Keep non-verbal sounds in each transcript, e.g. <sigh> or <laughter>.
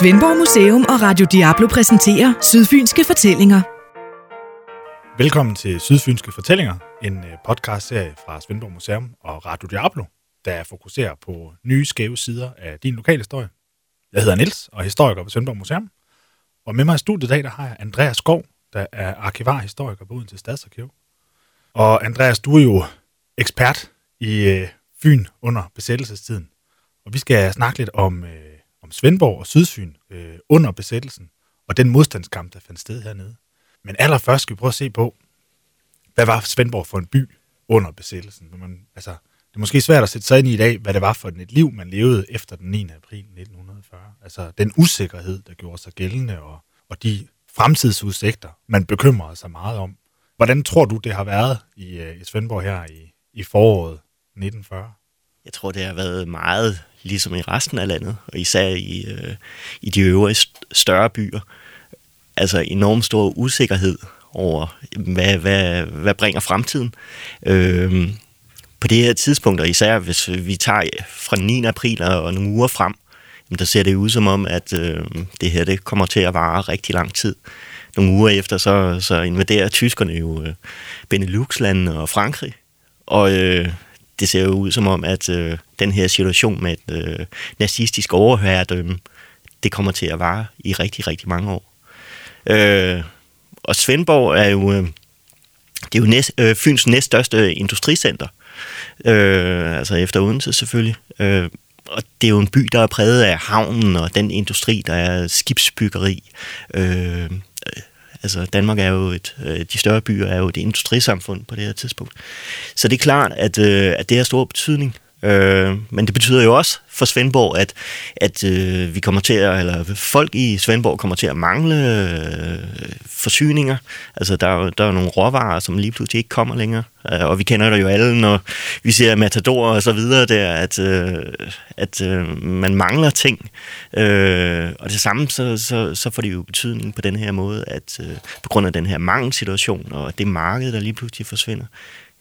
Svendborg Museum og Radio Diablo præsenterer Sydfynske Fortællinger. Velkommen til Sydfynske Fortællinger, en øh, podcastserie fra Svendborg Museum og Radio Diablo, der fokuserer på nye skæve sider af din lokale historie. Jeg hedder Niels og er historiker på Svendborg Museum. Og med mig i studiet i dag, der har jeg Andreas Skov, der er arkivarhistoriker på Odense Stadsarkiv. Og Andreas, du er jo ekspert i øh, Fyn under besættelsestiden. Og vi skal snakke lidt om, øh, om Svendborg og Sydfyn øh, under besættelsen, og den modstandskamp, der fandt sted hernede. Men allerførst skal vi prøve at se på, hvad var Svendborg for en by under besættelsen? Man, altså, det er måske svært at sætte sig ind i i dag, hvad det var for et liv, man levede efter den 9. april 1940. Altså den usikkerhed, der gjorde sig gældende, og, og de fremtidsudsigter, man bekymrede sig meget om. Hvordan tror du, det har været i, øh, i Svendborg her i, i foråret 1940? Jeg tror, det har været meget ligesom i resten af landet, og især i, øh, i de øvrige større byer. Altså enormt stor usikkerhed over, hvad, hvad, hvad bringer fremtiden. Øh, på det her tidspunkt, og især hvis vi tager fra 9. april og nogle uger frem, der ser det ud som om, at øh, det her det kommer til at vare rigtig lang tid. Nogle uger efter, så, så invaderer tyskerne jo øh, Benelux-landene og Frankrig. Og øh, det ser jo ud som om, at øh, den her situation med et øh, nazistisk overherredømme, det kommer til at vare i rigtig, rigtig mange år. Øh, og Svendborg er jo, øh, det er jo næst, øh, Fyns næststørste industricenter, øh, altså efter Odense selvfølgelig. Øh, og det er jo en by, der er præget af havnen og den industri, der er skibsbyggeri. Øh, Altså Danmark er jo et, øh, de større byer er jo et industrisamfund på det her tidspunkt. Så det er klart, at, øh, at det har stor betydning. Øh, men det betyder jo også for Svendborg, at, at øh, vi kommer til at, eller folk i Svendborg kommer til at mangle øh, forsyninger. Altså der er, der er nogle råvarer, som lige pludselig ikke kommer længere. Øh, og vi kender det jo alle, når vi ser Matador og så videre der, at, øh, at øh, man mangler ting. Øh, og det samme, så, så, så får det jo betydning på den her måde, at øh, på grund af den her mangelsituation og det marked, der lige pludselig forsvinder,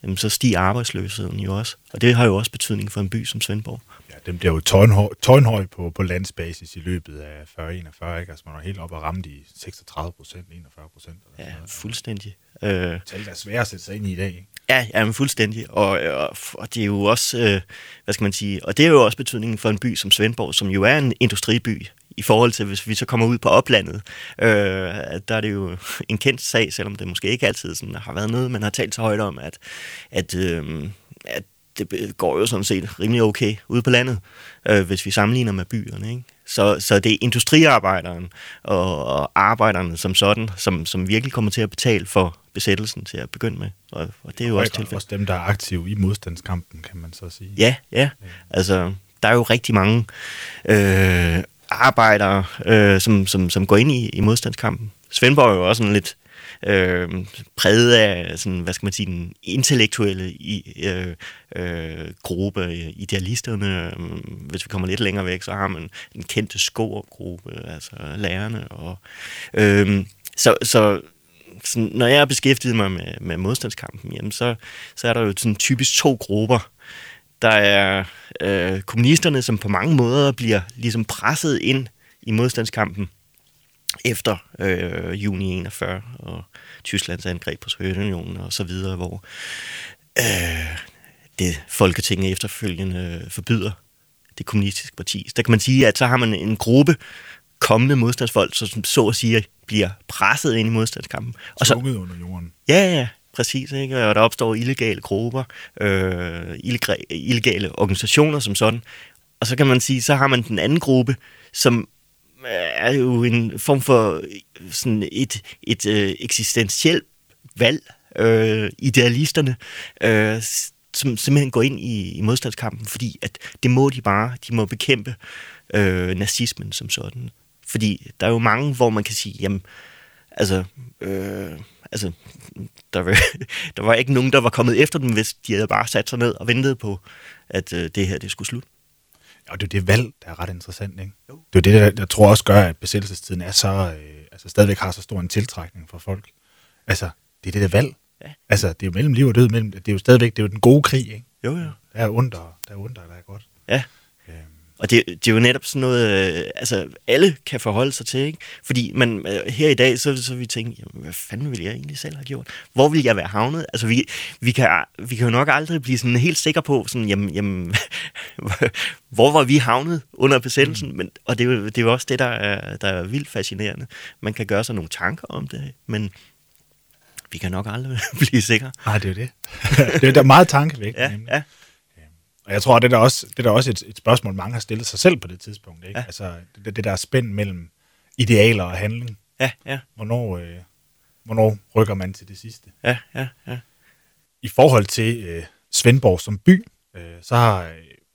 jamen, så stiger arbejdsløsheden jo også. Og det har jo også betydning for en by som Svendborg. Ja, den bliver jo tårnhøj, tårnhøj på, på landsbasis i løbet af 40-41, ikke? Altså man er helt op og ramt i 36 procent, 41 procent. Ja, fuldstændig. Øh, Tal er svært at sætte sig ind i i dag, ikke? Ja, ja men fuldstændig. Og, og, og det er jo også, øh, hvad skal man sige, og det er jo også betydningen for en by som Svendborg, som jo er en industriby, i forhold til, hvis vi så kommer ud på oplandet, øh, der er det jo en kendt sag, selvom det måske ikke altid sådan, har været noget, man har talt så højt om, at, at, øh, at det går jo sådan set rimelig okay ude på landet, øh, hvis vi sammenligner med byerne. Ikke? Så, så det er industriarbejderen og, og arbejderne som sådan, som, som virkelig kommer til at betale for besættelsen til at begynde med. Og, og det er jo og også tilfældet. også dem, der er aktive i modstandskampen, kan man så sige. Ja, ja. Altså, der er jo rigtig mange øh, arbejdere, øh, som, som, som går ind i, i modstandskampen. Svendborg er jo også en lidt øh, præget af, sådan, hvad skal man sige, den intellektuelle i, øh, øh, gruppe, idealisterne. Øh, hvis vi kommer lidt længere væk, så har man en kendte skårgruppe, altså lærerne. Og, øh, så, så sådan, når jeg har beskæftiget mig med, med modstandskampen, jamen så, så er der jo sådan typisk to grupper. Der er øh, kommunisterne, som på mange måder bliver ligesom presset ind i modstandskampen efter øh, juni 41 og Tysklands angreb på Sovjetunionen og så videre, hvor øh, det Folketinget efterfølgende forbyder det kommunistiske parti. Så der kan man sige, at så har man en gruppe kommende modstandsfolk, som så at sige bliver presset ind i modstandskampen. Og så, under jorden. Ja, ja, præcis. Ikke? Og der opstår illegale grupper, øh, illegale organisationer som sådan. Og så kan man sige, så har man den anden gruppe, som øh, er jo en form for øh, sådan et, et øh, eksistentielt valg, øh, idealisterne, øh, som simpelthen går ind i, i modstandskampen, fordi at det må de bare, de må bekæmpe øh, nazismen som sådan. Fordi der er jo mange, hvor man kan sige, jamen, altså, øh, altså der, var, <laughs> der var ikke nogen, der var kommet efter dem, hvis de havde bare sat sig ned og ventet på, at øh, det her det skulle slutte. Og det er det valg, der er ret interessant, ikke? Jo. Det er det, der, jeg tror også gør, at besættelsestiden er så, øh, altså stadigvæk har så stor en tiltrækning for folk. Altså, det er det der valg. Ja. Altså, det er jo mellem liv og død, mellem, det er jo stadigvæk, det er jo den gode krig, ikke? Jo, jo. Der er ondt, der er ondt, der er godt. Ja. Og det, det er jo netop sådan noget, øh, altså alle kan forholde sig til, ikke? Fordi man, øh, her i dag, så, så vi tænke, jamen, hvad fanden ville jeg egentlig selv have gjort? Hvor ville jeg være havnet? Altså vi, vi, kan, vi kan jo nok aldrig blive sådan helt sikre på, sådan, jamen, jamen <laughs> hvor var vi havnet under besættelsen? Mm. Men, og det er, jo, det er jo også det, der er, der er vildt fascinerende. Man kan gøre sig nogle tanker om det, men vi kan nok aldrig <laughs> blive sikre. Nej, det er det. <laughs> det er da meget tankevækkende. Ja, ja. Og jeg tror, det er da også, det er da også et, et spørgsmål, mange har stillet sig selv på det tidspunkt. Ikke? Ja. Altså, det, det der spænd mellem idealer og handling. Ja, ja. Hvornår, øh, hvornår rykker man til det sidste? Ja, ja, ja. I forhold til øh, Svendborg som by, øh, så, har,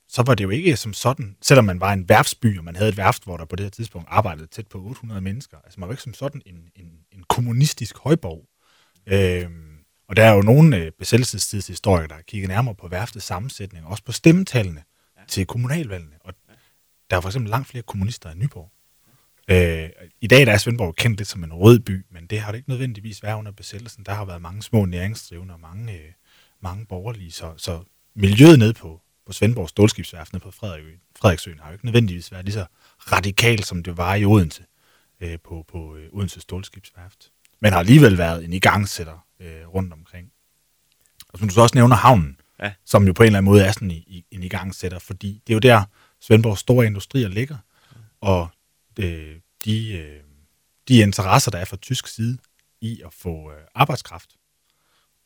så var det jo ikke som sådan, selvom man var en værftsby, og man havde et værft, hvor der på det her tidspunkt arbejdede tæt på 800 mennesker. Altså man var ikke som sådan en, en, en kommunistisk højborg. Øh, og der er jo nogle øh, besættelsestidshistorikere, der har kigget nærmere på værftets sammensætning, også på stemmetallene ja. til kommunalvalgene. Og der er for eksempel langt flere kommunister i Nyborg. Øh, I dag der er Svendborg kendt lidt som en rød by, men det har det ikke nødvendigvis været under besættelsen. Der har været mange små næringsdrivende og mange, øh, mange borgerlige, så, så miljøet nede på, på Svendborg Stålskibsværftene på Frederik, Frederiksøen har jo ikke nødvendigvis været lige så radikalt, som det var i Odense øh, på, på øh, Odense Stålskibsværft. Men har alligevel været en igangsætter øh, rundt omkring. Og som du så også nævner, havnen, ja. som jo på en eller anden måde er sådan i, i, en igangsætter, fordi det er jo der, Svendborgs store industrier ligger, og øh, de, øh, de interesser, der er fra tysk side i at få øh, arbejdskraft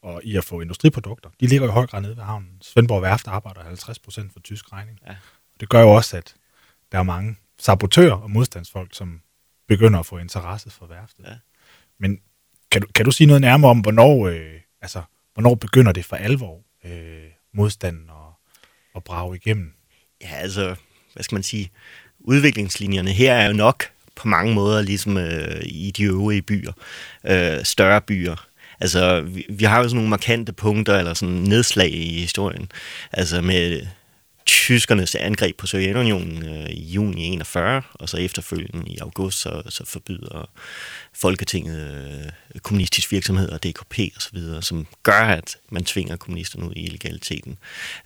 og i at få industriprodukter, de ligger i høj grad nede ved havnen. Svendborg Værft arbejder 50 procent for tysk regning. Ja. Og det gør jo også, at der er mange sabotører og modstandsfolk, som begynder at få interesse for værftet. Ja. Men kan du, kan du sige noget nærmere om, hvornår, øh, altså, hvornår begynder det for alvor, øh, modstanden og, og brage igennem? Ja, altså, hvad skal man sige, udviklingslinjerne her er jo nok på mange måder ligesom øh, i de øvrige byer, øh, større byer. Altså, vi, vi har jo sådan nogle markante punkter, eller sådan nedslag i historien. Altså med tyskernes angreb på Sovjetunionen øh, i juni 41, og så efterfølgende i august, så, så forbyder Folketinget øh, kommunistisk virksomhed og DKP osv., som gør, at man tvinger kommunisterne ud i illegaliteten.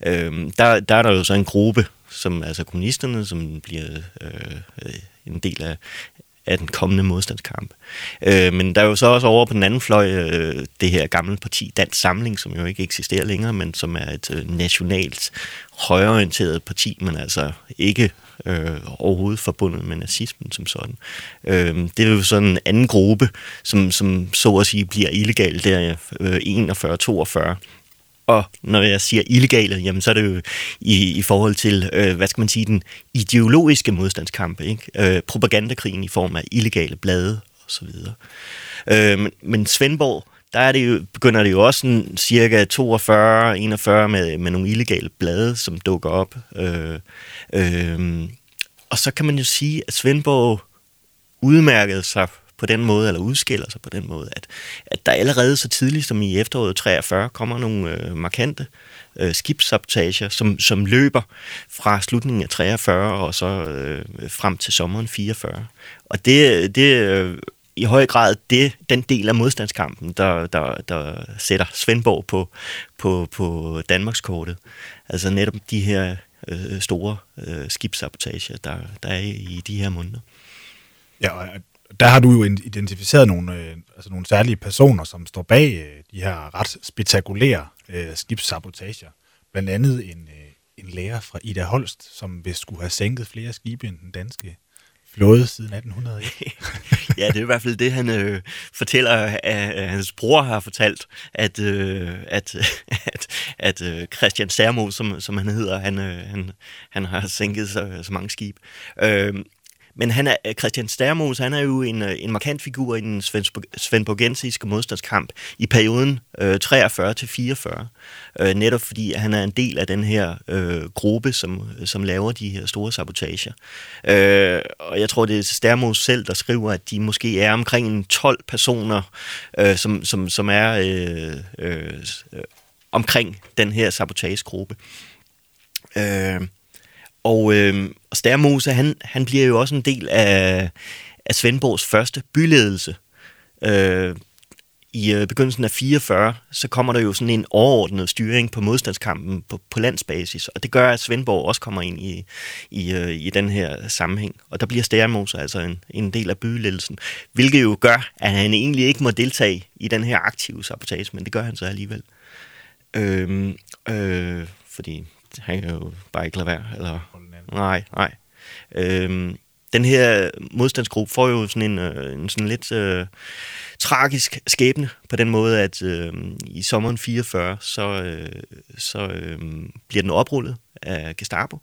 Øh, der, der er der jo så en gruppe, som altså kommunisterne, som bliver øh, øh en del af, af den kommende modstandskamp. Øh, men der er jo så også over på den anden fløj øh, det her gamle parti, Dansk Samling, som jo ikke eksisterer længere, men som er et øh, nationalt højorienteret parti, men altså ikke øh, overhovedet forbundet med nazismen som sådan. Øh, det er jo sådan en anden gruppe, som, som så at sige bliver illegal der øh, 41-42, og når jeg siger illegale, jamen så er det jo i, i forhold til, øh, hvad skal man sige, den ideologiske modstandskamp, ikke? Øh, propagandakrigen i form af illegale blade osv. Øh, men, men Svendborg, der er det jo, begynder det jo også sådan cirka 42-41 med, med nogle illegale blade, som dukker op. Øh, øh, og så kan man jo sige, at Svendborg udmærkede sig på den måde, eller udskiller sig på den måde, at, at der allerede så tidligt som i efteråret 43 kommer nogle øh, markante øh, skibsabtager, som, som løber fra slutningen af 43 og så øh, frem til sommeren 44. Og det, det øh, i høj grad det, den del af modstandskampen, der, der, der sætter Svendborg på, på, på Danmarkskortet. Altså netop de her øh, store øh, skibssabotager, der, der er i de her måneder. Ja, og der har du jo identificeret nogle, øh, altså nogle særlige personer, som står bag øh, de her ret spektakulære øh, skibssabotager. Blandt andet en, øh, en lærer fra Ida Holst, som vil skulle have sænket flere skibe end den danske flåde siden 1800. <laughs> ja, det er i hvert fald det, han øh, fortæller, at hans bror har fortalt, at, øh, at, <laughs> at, at øh, Christian Sermo, som, som han hedder, han, øh, han, han har sænket så, så mange skibe. Øh, men han er, øh, Christian Stermos, han er jo en, øh, en markant figur i den svendborgensiske modstandskamp i perioden øh, 43-44. Øh, netop fordi han er en del af den her øh, gruppe, som, som laver de her store sabotager. Øh, og jeg tror, det er Stermos selv, der skriver, at de måske er omkring 12 personer, øh, som, som, som er øh, øh, øh omkring den her sabotagegruppe. Øh, og, øh, og Stærmose, han, han bliver jo også en del af, af Svendborgs første byledelse. Øh, i øh, begyndelsen af 44, så kommer der jo sådan en overordnet styring på modstandskampen på, på landsbasis, og det gør, at Svendborg også kommer ind i, i, øh, i den her sammenhæng. Og der bliver Stærmose altså en, en del af byledelsen, hvilket jo gør, at han egentlig ikke må deltage i den her aktive sabotage, men det gør han så alligevel. Øh, øh, fordi han kan jo bare ikke lade være. Eller, nej, nej. Øh, den her modstandsgruppe får jo sådan en, øh, en sådan lidt øh, tragisk skæbne på den måde, at øh, i sommeren 44, så, øh, så øh, bliver den oprullet af Gestapo.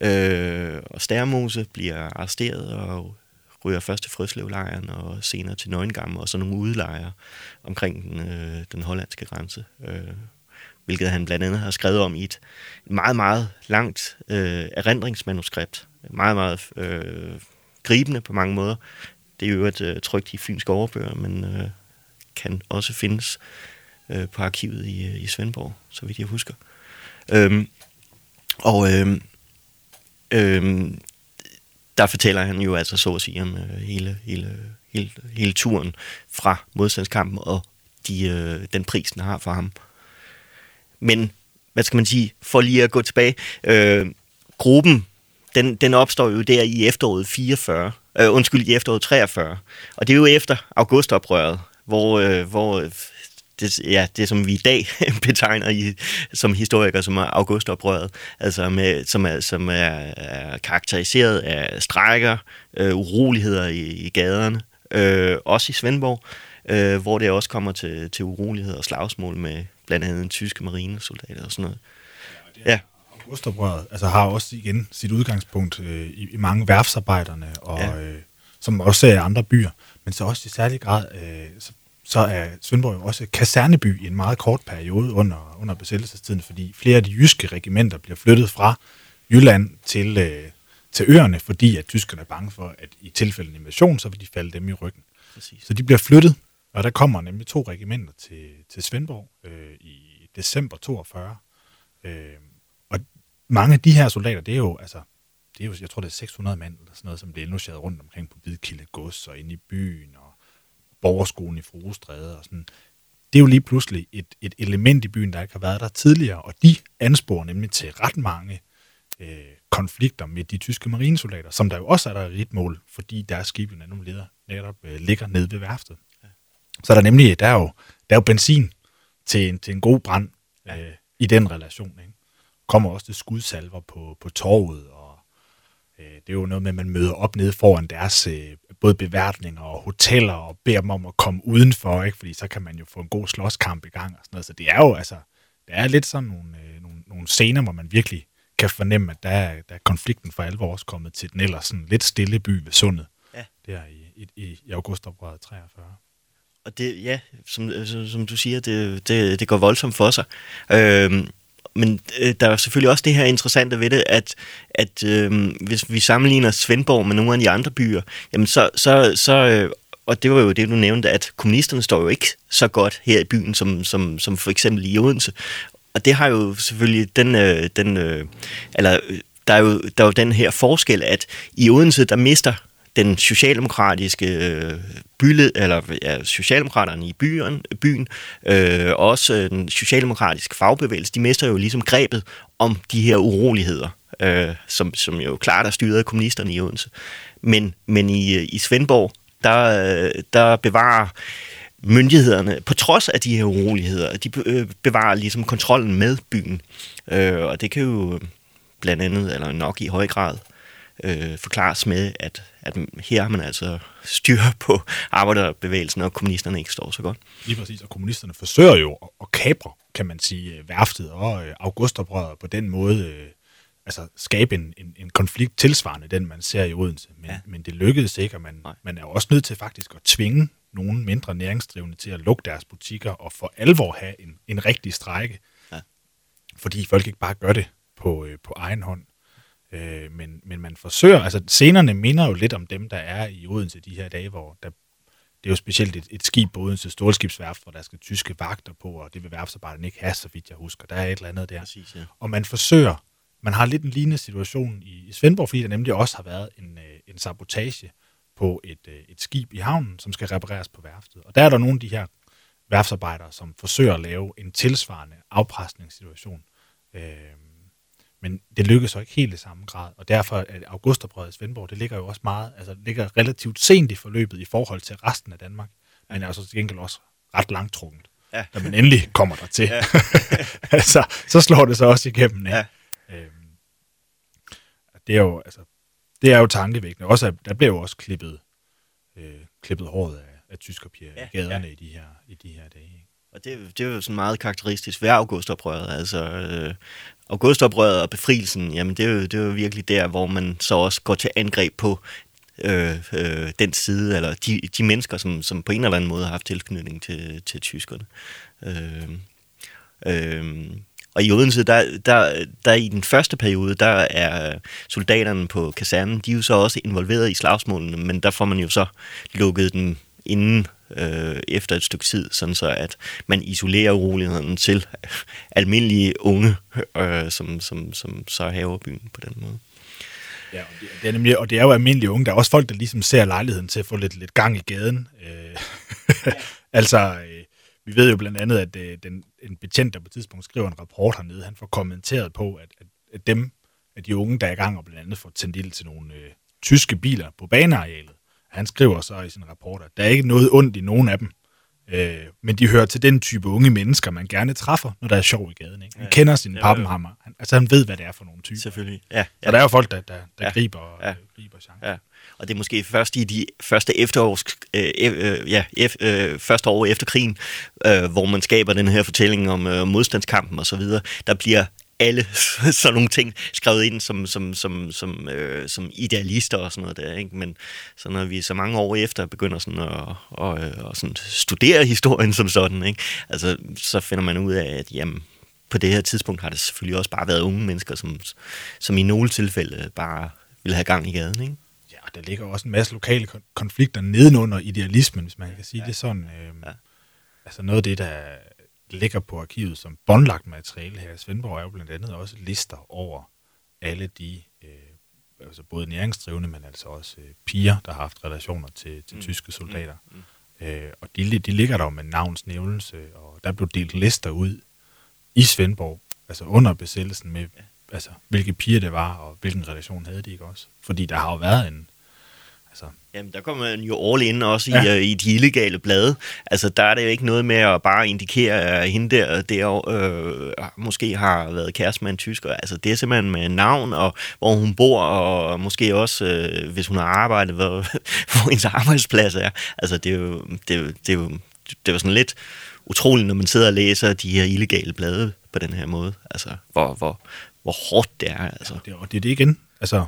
Øh, og Stærmose bliver arresteret og ryger først til Frøslevlejren og senere til Nøgengamme og så nogle udelejre omkring den, øh, den hollandske grænse. Øh, hvilket han blandt andet har skrevet om i et meget, meget langt øh, erindringsmanuskript. Meget, meget øh, gribende på mange måder. Det er jo et øh, trygt i fynske overbøger, men øh, kan også findes øh, på arkivet i, øh, i Svendborg, så vidt jeg husker. Øhm, og øhm, øhm, der fortæller han jo altså så at sige om øh, hele, hele, hele, hele turen fra modstandskampen og de, øh, den pris, den har for ham. Men, hvad skal man sige, for lige at gå tilbage, øh, gruppen, den, den opstår jo der i efteråret 44, øh, undskyld, i efteråret 43, og det er jo efter augustoprøret, hvor, øh, hvor det, ja, det, som vi i dag <laughs> betegner i, som historikere som er augustoprøret, altså med, som, er, som er, er karakteriseret af strækker, øh, uroligheder i, i gaderne, øh, også i Svendborg, øh, hvor det også kommer til, til uroligheder og slagsmål med blandt andet tyske marinesoldater og sådan noget. Ja. ja. Augustoprøret altså, har også igen sit udgangspunkt øh, i, i mange værfsarbejderne, og, ja. øh, som også er andre byer, men så også i særlig grad, øh, så, så er Svendborg jo også kaserneby i en meget kort periode under, under besættelsestiden, fordi flere af de jyske regimenter bliver flyttet fra Jylland til, øh, til øerne, fordi at tyskerne er bange for, at i tilfælde af invasion, så vil de falde dem i ryggen. Præcis. Så de bliver flyttet og der kommer nemlig to regimenter til, til Svendborg øh, i december 42. Øh, og mange af de her soldater, det er jo, altså, det er jo, jeg tror, det er 600 mand, eller sådan noget, som bliver indlogeret rundt omkring på Hvidkilde Gods og inde i byen, og borgerskolen i Fruestræde og sådan. Det er jo lige pludselig et, et element i byen, der ikke har været der tidligere, og de ansporer nemlig til ret mange øh, konflikter med de tyske marinesoldater, som der jo også er der et mål, fordi deres skib jo netop øh, ligger nede ved værftet. Så er der nemlig, der er jo, der er jo benzin til en, til en god brand ja. øh, i den relation. Ikke? Kommer også til skudsalver på, på torvet, og øh, det er jo noget med, at man møder op nede foran deres øh, både beværtninger og hoteller, og beder dem om at komme udenfor, ikke? fordi så kan man jo få en god slåskamp i gang. Og sådan noget. Så det er jo altså, det er lidt sådan nogle, øh, nogle, nogle scener, hvor man virkelig kan fornemme, at der er, der er konflikten for alvor også kommet til den ellers sådan lidt stille by ved sundet. Ja. Der i, i, i augustoprøret 43 og det, ja, som, øh, som, som du siger, det, det, det går voldsomt for sig. Øhm, men øh, der er selvfølgelig også det her interessante ved det, at, at øh, hvis vi sammenligner Svendborg med nogle af de andre byer, jamen så, så, så øh, og det var jo det, du nævnte, at kommunisterne står jo ikke så godt her i byen, som, som, som for eksempel i Odense. Og det har jo selvfølgelig den, øh, den øh, eller øh, der er, jo, der er jo den her forskel, at i Odense, der mister den socialdemokratiske øh, byled, eller ja, socialdemokraterne i byen, byen øh, også øh, den socialdemokratiske fagbevægelse, de mister jo ligesom grebet om de her uroligheder, øh, som, som jo klart er styret af kommunisterne i Odense. Men, men i, øh, i Svendborg, der, øh, der bevarer myndighederne, på trods af de her uroligheder, de bevarer ligesom kontrollen med byen. Øh, og det kan jo blandt andet, eller nok i høj grad, øh, forklares med, at, at her har man altså styr på arbejderbevægelsen, og kommunisterne ikke står så godt. Lige præcis, og kommunisterne forsøger jo at kapre, kan man sige, værftet og øh, augustoprøret på den måde, øh, altså skabe en, en, en konflikt tilsvarende den, man ser i Odense. Men, ja. men det lykkedes ikke, og man, man er også nødt til faktisk at tvinge nogle mindre næringsdrivende til at lukke deres butikker og for alvor have en, en rigtig strække. Ja. Fordi folk ikke bare gør det på, øh, på egen hånd. Øh, men, men man forsøger, altså scenerne minder jo lidt om dem, der er i Odense de her dage, hvor der, det er jo specielt et, et skib på Odense Stålskibsværft, hvor der skal tyske vagter på, og det vil værftsarbejderne ikke have, så vidt jeg husker. Der er et eller andet der. Præcis, ja. Og man forsøger, man har lidt en lignende situation i, i Svendborg, fordi der nemlig også har været en, øh, en sabotage på et, øh, et skib i havnen, som skal repareres på værftet. Og der er der nogle af de her værfsarbejdere, som forsøger at lave en tilsvarende afpresningssituation. Øh, men det lykkes så ikke helt i samme grad, og derfor er Augustoprøret i Svendborg, det ligger jo også meget, altså det ligger relativt sent i forløbet i forhold til resten af Danmark, men er altså til gengæld også ret langtrukket. Ja. Da man endelig kommer der til, ja. <laughs> altså, så slår det så også igennem. Ja. Øhm, det er jo, altså, det er jo tankevækkende. Også, at der bliver jo også klippet, øh, klippet håret af, af tyskerpiger ja, i gaderne ja. i, de her, i de her dage. Og det, det er jo sådan meget karakteristisk ved augustoprøret. Altså, øh, augustoprøret og befrielsen, jamen det er, jo, det er jo virkelig der, hvor man så også går til angreb på øh, øh, den side, eller de, de mennesker, som, som på en eller anden måde har haft tilknytning til, til tyskerne. Øh, øh, og i Odense, der, der, der i den første periode, der er soldaterne på kasernen, de er jo så også involveret i slagsmålene, men der får man jo så lukket den inden øh, efter et stykke tid, sådan så at man isolerer uroligheden til <laughs> almindelige unge, øh, som, som, som så haver byen på den måde. Ja, og det, det er nemlig, og det er jo almindelige unge. Der er også folk, der ligesom ser lejligheden til at få lidt, lidt gang i gaden. Øh, ja. <laughs> altså, øh, vi ved jo blandt andet, at øh, den, en betjent, der på et tidspunkt skriver en rapport hernede, han får kommenteret på, at, at, at dem, at de unge, der er i gang og blandt andet får tændt ild til nogle øh, tyske biler på banearealet, han skriver så i sin rapport, at der er ikke noget ondt i nogen af dem, øh, men de hører til den type unge mennesker, man gerne træffer, når der er sjov i gaden. Ikke? Han ja, kender sin ja, pappenhammer. Han, altså han ved, hvad det er for nogle typer. Selvfølgelig, ja. ja. Så der er jo folk, der, der, der ja, griber, ja, griber chancen. Ja. Og det er måske først i de første efterårs, øh, øh, ja, ef, øh, første år efter krigen, øh, hvor man skaber den her fortælling om øh, modstandskampen og så videre, der bliver alle <laughs> sådan nogle ting skrevet ind som, som, som, som, øh, som idealister og sådan noget der. Ikke? Men så når vi så mange år efter begynder sådan at, og, og sådan studere historien som sådan, ikke? Altså, så finder man ud af, at jamen, på det her tidspunkt har det selvfølgelig også bare været unge mennesker, som, som i nogle tilfælde bare vil have gang i gaden. Ikke? Ja, og der ligger også en masse lokale konflikter nedenunder idealismen, hvis man kan sige ja. det sådan. Øh, ja. Altså noget af det, der ligger på arkivet som båndlagt materiale her i Svendborg, er jo blandt andet også lister over alle de, øh, altså både næringsdrivende, men altså også øh, piger, der har haft relationer til, til mm. tyske soldater. Mm. Mm. Øh, og de, de ligger der med navnsnævnelse, og der blev delt lister ud i Svendborg, altså under besættelsen med, ja. altså hvilke piger det var, og hvilken relation havde de ikke også. Fordi der har jo været en, Altså. Jamen, der kommer man jo all in også ja. i, uh, i de illegale blade. Altså, der er det jo ikke noget med at bare indikere, at hende der, der øh, måske har været kæreste med en tysker. Altså, det er simpelthen med navn, og hvor hun bor, og måske også, øh, hvis hun har arbejdet, hvor, <laughs> hvor hendes arbejdsplads er. Altså, det er jo, det, er, det er jo det er sådan lidt utroligt, når man sidder og læser de her illegale blade på den her måde. Altså, hvor, hvor, hvor hårdt det er. Altså. Ja, det, og det er det igen. Altså,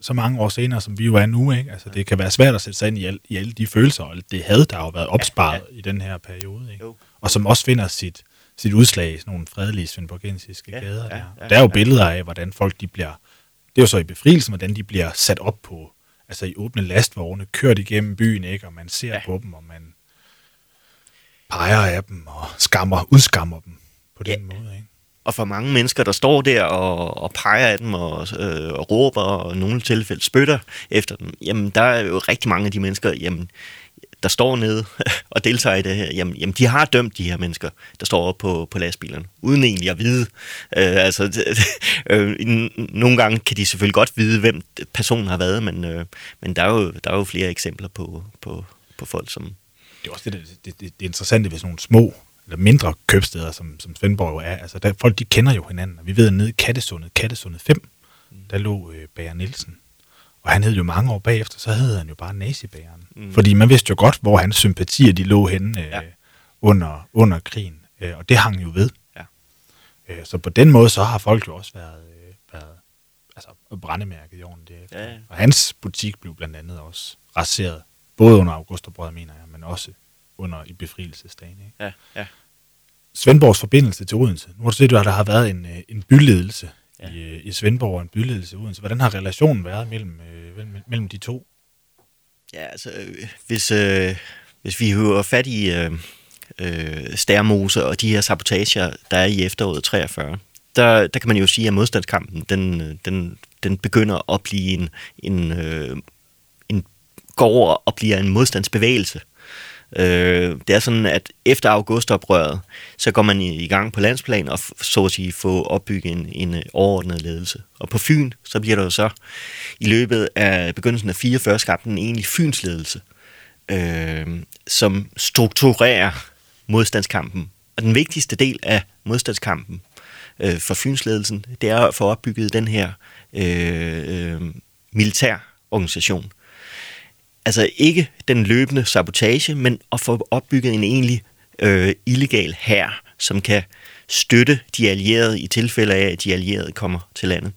så mange år senere, som vi jo er nu. Ikke? Altså, det kan være svært at sætte sig ind i, al, i alle de følelser, og det had, der har jo været opsparet ja, ja. i den her periode. Ikke? Og som også finder sit, sit udslag i sådan nogle fredelige svendborgensiske ja, gader. Ja, der. Ja, der er jo billeder af, hvordan folk de bliver, det er jo så i befrielsen, hvordan de bliver sat op på, altså i åbne lastvogne, kørt igennem byen, ikke? og man ser ja. på dem, og man peger af dem, og skammer, udskammer dem på den ja. måde. Ikke? Og for mange mennesker, der står der og, og peger af dem og, øh, og råber og i nogle tilfælde spytter efter dem, jamen der er jo rigtig mange af de mennesker, jamen, der står nede <laughs> og deltager i det her, jamen, jamen de har dømt de her mennesker, der står oppe på, på lastbilerne, uden egentlig at vide. Øh, altså, <laughs> øh, nogle gange kan de selvfølgelig godt vide, hvem personen har været, men, øh, men der, er jo, der er jo flere eksempler på, på, på folk, som... Det er også det, det, det, det interessante ved sådan nogle små eller mindre købsteder, som, som Svendborg jo er. Altså, der, folk de kender jo hinanden, og vi ved, at nede i Kattesundet, Kattesundet 5, mm. der lå øh, Bager Nielsen. Og han hed jo mange år bagefter, så hed han jo bare nazibæren. Mm. Fordi man vidste jo godt, hvor hans sympatier de lå henne øh, ja. under, under krigen. Øh, og det hang jo ved. Ja. Øh, så på den måde, så har folk jo også været, øh, været altså, brændemærket i årene derefter. Ja, ja. Og hans butik blev blandt andet også raseret. Både under Augusterbrød, mener jeg, men også under i befrielsesdagen. Ikke? Ja, ja. Svendborgs forbindelse til Odense. Nu har du set, at der har været en, øh, en byledelse ja. i, øh, i Svendborg og en byledelse i Odense. Hvordan har relationen været mellem, øh, mellem de to? Ja, altså, hvis, øh, hvis vi hører fat i øh, øh, Stærmose og de her sabotager, der er i efteråret 43, der, der kan man jo sige, at modstandskampen, den, den, den begynder at blive en, en, øh, en går over og bliver en modstandsbevægelse. Øh, det er sådan, at efter augustoprøret, så går man i, i gang på landsplan og så at sige få opbygget en, en øh, overordnet ledelse. Og på Fyn, så bliver der jo så i løbet af begyndelsen af 44 skabt en egentlig Fyns ledelse, øh, som strukturerer modstandskampen. Og den vigtigste del af modstandskampen øh, for Fynsledelsen, det er at få opbygget den her øh, øh, militær organisation. Altså ikke den løbende sabotage, men at få opbygget en egentlig øh, illegal hær, som kan støtte de allierede i tilfælde af, at de allierede kommer til landet.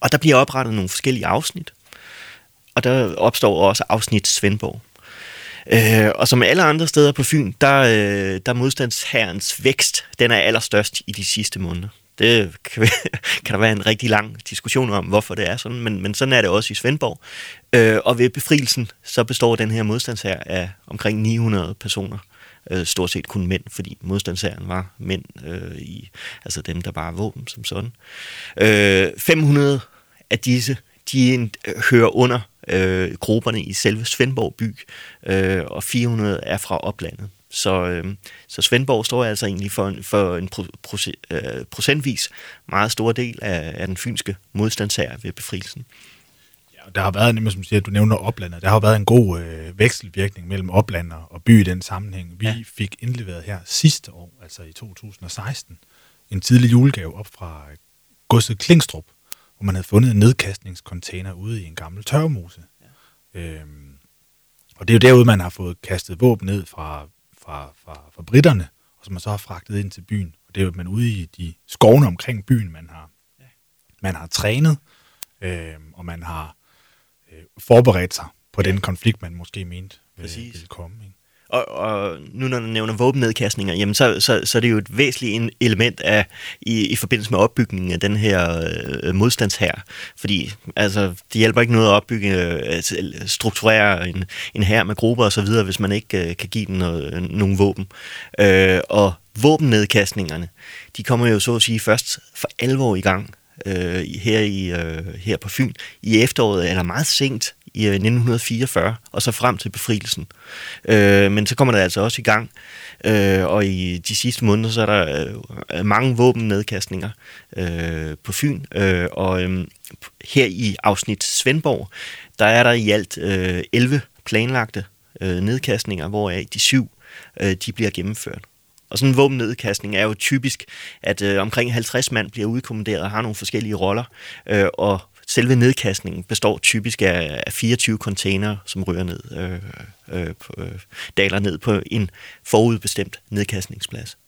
Og der bliver oprettet nogle forskellige afsnit, og der opstår også afsnit Svendborg. Øh, og som alle andre steder på Fyn, der, øh, der modstandshærens vækst, den er allerstørst i de sidste måneder. Det kan, <laughs> kan der være en rigtig lang diskussion om, hvorfor det er sådan, men, men sådan er det også i Svendborg. Øh, og ved befrielsen, så består den her modstandsher af omkring 900 personer. Øh, stort set kun mænd, fordi modstandshæren var mænd, øh, i, altså dem, der bare våben som sådan. Øh, 500 af disse, de øh, hører under øh, grupperne i selve Svendborg by, øh, og 400 er fra oplandet. Så, øh, så Svendborg står altså egentlig for, for en pro, pro, øh, procentvis meget stor del af, af den fynske modstandsherre ved befrielsen. Ja, der har været, nemlig som siger, du nævner oplandet, der har været en god øh, vekselvirkning mellem oplander og by i den sammenhæng. Vi ja. fik indleveret her sidste år, altså i 2016, en tidlig julegave op fra godset Klingstrup, hvor man havde fundet en nedkastningscontainer ude i en gammel tørremose. Ja. Øhm, og det er jo derude, man har fået kastet våben ned fra, fra, fra, fra britterne, og som man så har fragtet ind til byen. Og det er jo man ude i de skovene omkring byen, man har, ja. man har trænet, øhm, og man har øh, forberedt sig på den konflikt, man måske mente øh, ville komme. Ikke? Og, og nu når du nævner våbennedkastninger, jamen så, så, så er det jo et væsentligt element af, i, i forbindelse med opbygningen af den her øh, modstandshær. Fordi altså, det hjælper ikke noget at opbygge, øh, altså, strukturere en, en hær med grupper og så videre, hvis man ikke øh, kan give den noget, øh, nogle våben. Øh, og våbennedkastningerne, de kommer jo så at sige først for alvor i gang øh, her, i, øh, her på Fyn i efteråret, eller meget sent i øh, 1944, og så frem til befrielsen. Øh, men så kommer det altså også i gang, øh, og i de sidste måneder, så er der øh, mange våbennedkastninger øh, på Fyn, øh, og øh, her i afsnit Svendborg, der er der i alt øh, 11 planlagte øh, nedkastninger, hvoraf de syv øh, de bliver gennemført. Og sådan en våbennedkastning er jo typisk, at øh, omkring 50 mand bliver udkommanderet og har nogle forskellige roller, øh, og selve nedkastningen består typisk af, af 24 container, som rører ned, øh, øh, øh, daler ned på en forudbestemt nedkastningsplads.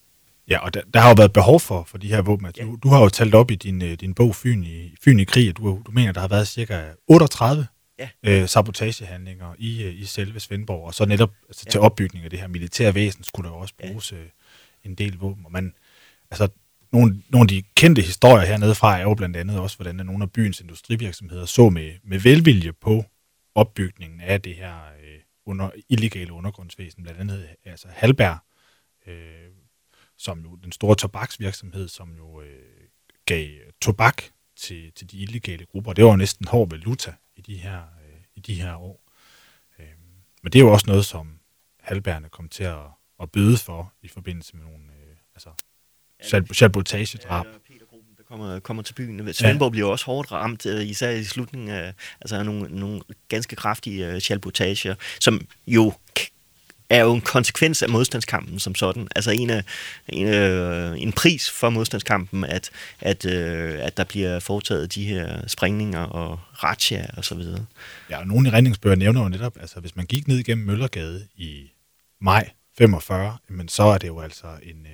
Ja, og der, der har jo været behov for, for de her våben. Altså, ja. Du, du har jo talt op i din, øh, din bog Fyn i, Fyn i krig, at du, du mener, der har været cirka 38 ja. øh, sabotagehandlinger i, øh, i selve Svendborg, og så netop altså, ja. til opbygning af det her militære væsen skulle der jo også bruges ja. En del våben. Og man, altså, nogle, nogle af de kendte historier hernede fra er jo blandt andet også, hvordan nogle af byens industrivirksomheder så med, med velvilje på opbygningen af det her øh, under, illegale undergrundsvæsen, blandt andet altså Halberg, øh, som jo den store tobaksvirksomhed, som jo øh, gav tobak til, til de illegale grupper. Det var jo næsten hård valuta i de her, øh, i de her år. Øh, men det er jo også noget, som halbærne kom til at, at bøde for i forbindelse med nogle øh, altså sabotagedrab. Der kommer, kommer til byen. Svendborg ja. bliver også hårdt ramt, øh, især i slutningen af altså nogle, nogle ganske kraftige uh, sabotager, som jo er jo en konsekvens af modstandskampen som sådan. Altså en, af, en, øh, en pris for modstandskampen, at, at, øh, at der bliver foretaget de her sprængninger og razzia og så videre. Ja, og nogle i redningsbøger nævner jo netop, altså hvis man gik ned igennem Møllergade i maj 45, men så er det jo altså en,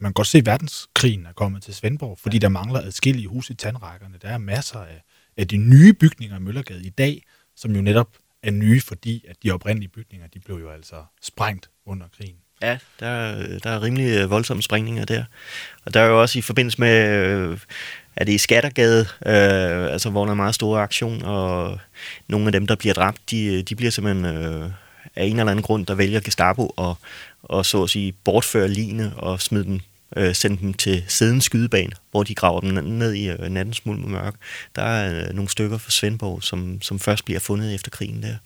man kan godt se, at verdenskrigen er kommet til Svendborg, fordi ja. der mangler adskillige hus i tandrækkerne. Der er masser af, af de nye bygninger i Møllergade i dag, som jo netop er nye, fordi at de oprindelige bygninger, de blev jo altså sprængt under krigen. Ja, der, der er rimelig øh, voldsomme sprængninger der. Og der er jo også i forbindelse med, øh, at det i Skattergade, øh, altså hvor der er meget store aktion, og nogle af dem, der bliver dræbt, de, de bliver simpelthen øh, af en eller anden grund, der vælger Gestapo og, og så at sige bortføre line og smide dem øh, sende dem til siden skydebane, hvor de graver dem ned i øh, nattens mulm og mørk. Der er øh, nogle stykker fra Svendborg, som, som først bliver fundet efter krigen der.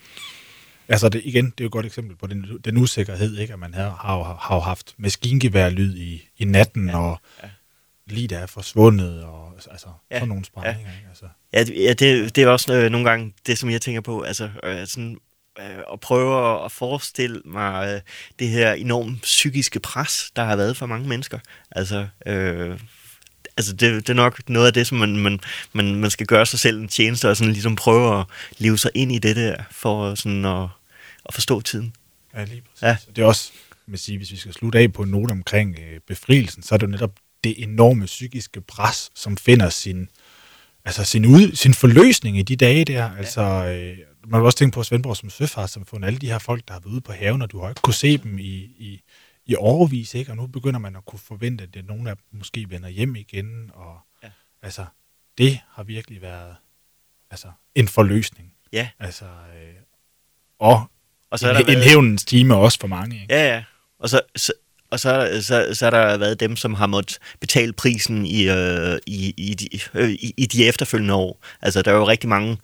Altså det, igen, det er jo et godt eksempel på den, den usikkerhed, ikke? at man har, har, har haft maskingeværlyd i, i natten, ja, og ja. lige der er forsvundet, og altså ja, sådan nogle sprængninger. Ja. Ikke? Altså. Ja, ja det, det er også øh, nogle gange det, som jeg tænker på, altså øh, sådan øh, at prøve at forestille mig øh, det her enormt psykiske pres, der har været for mange mennesker. Altså, øh, altså det, det er nok noget af det, som man, man, man, man skal gøre sig selv en tjeneste, og sådan ligesom prøve at leve sig ind i det der, for sådan at, at forstå tiden. Ja, lige præcis. Ja. Det er også, man sige, hvis vi skal slutte af på en note omkring øh, befrielsen, så er det jo netop det enorme psykiske pres, som finder sin, altså sin, ud, sin forløsning i de dage der. Altså, øh, man kan også tænke på Svendborg som søfartssamfund, alle de her folk, der har været ude på haven, og du har ikke kunne se dem i, i, i overvis, ikke? og nu begynder man at kunne forvente, at nogle af dem måske vender hjem igen, og ja. altså, det har virkelig været altså, en forløsning. Ja. Altså, øh, og, og så er en, der en hævnens time også for mange. Ikke? Ja, ja. Og så, så, og så, så, så har der været dem, som har måttet betale prisen i, øh, i, i, de, øh, i, i de efterfølgende år. Altså, der er jo rigtig mange,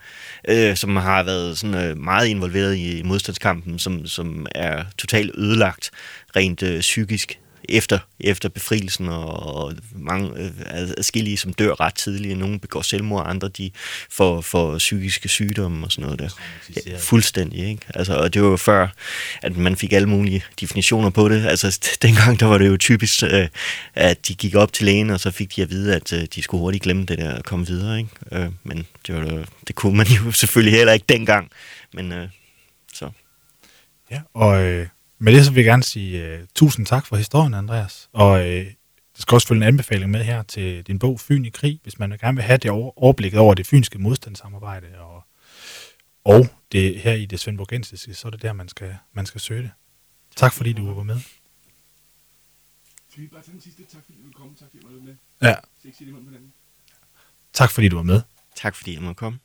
øh, som har været sådan, øh, meget involveret i modstandskampen, som, som er totalt ødelagt rent øh, psykisk efter, efter befrielsen, og mange øh, adskillige, som dør ret tidligt. Nogle begår selvmord, andre de får, får psykiske sygdomme og sådan noget der. Ja, fuldstændig, ikke? Altså, og det var jo før, at man fik alle mulige definitioner på det. Altså, <laughs> dengang der var det jo typisk, øh, at de gik op til lægen, og så fik de at vide, at øh, de skulle hurtigt glemme det der og komme videre, ikke? Øh, men det, var, det kunne man jo <laughs> selvfølgelig heller ikke dengang. Men øh, så... Ja, og... Øh med det så vil jeg gerne sige uh, tusind tak for historien, Andreas. Og uh, der skal også følge en anbefaling med her til din bog Fyn i krig, hvis man gerne vil have det overblik over det fynske modstandssamarbejde og, og det her i det svendborgensiske, så er det der, man skal, man skal søge det. Tak fordi du var med. Skal vi bare tage den sidste? Tak fordi du kom. Tak fordi du var med. Ja. Tak fordi du var med. Tak fordi jeg måtte komme.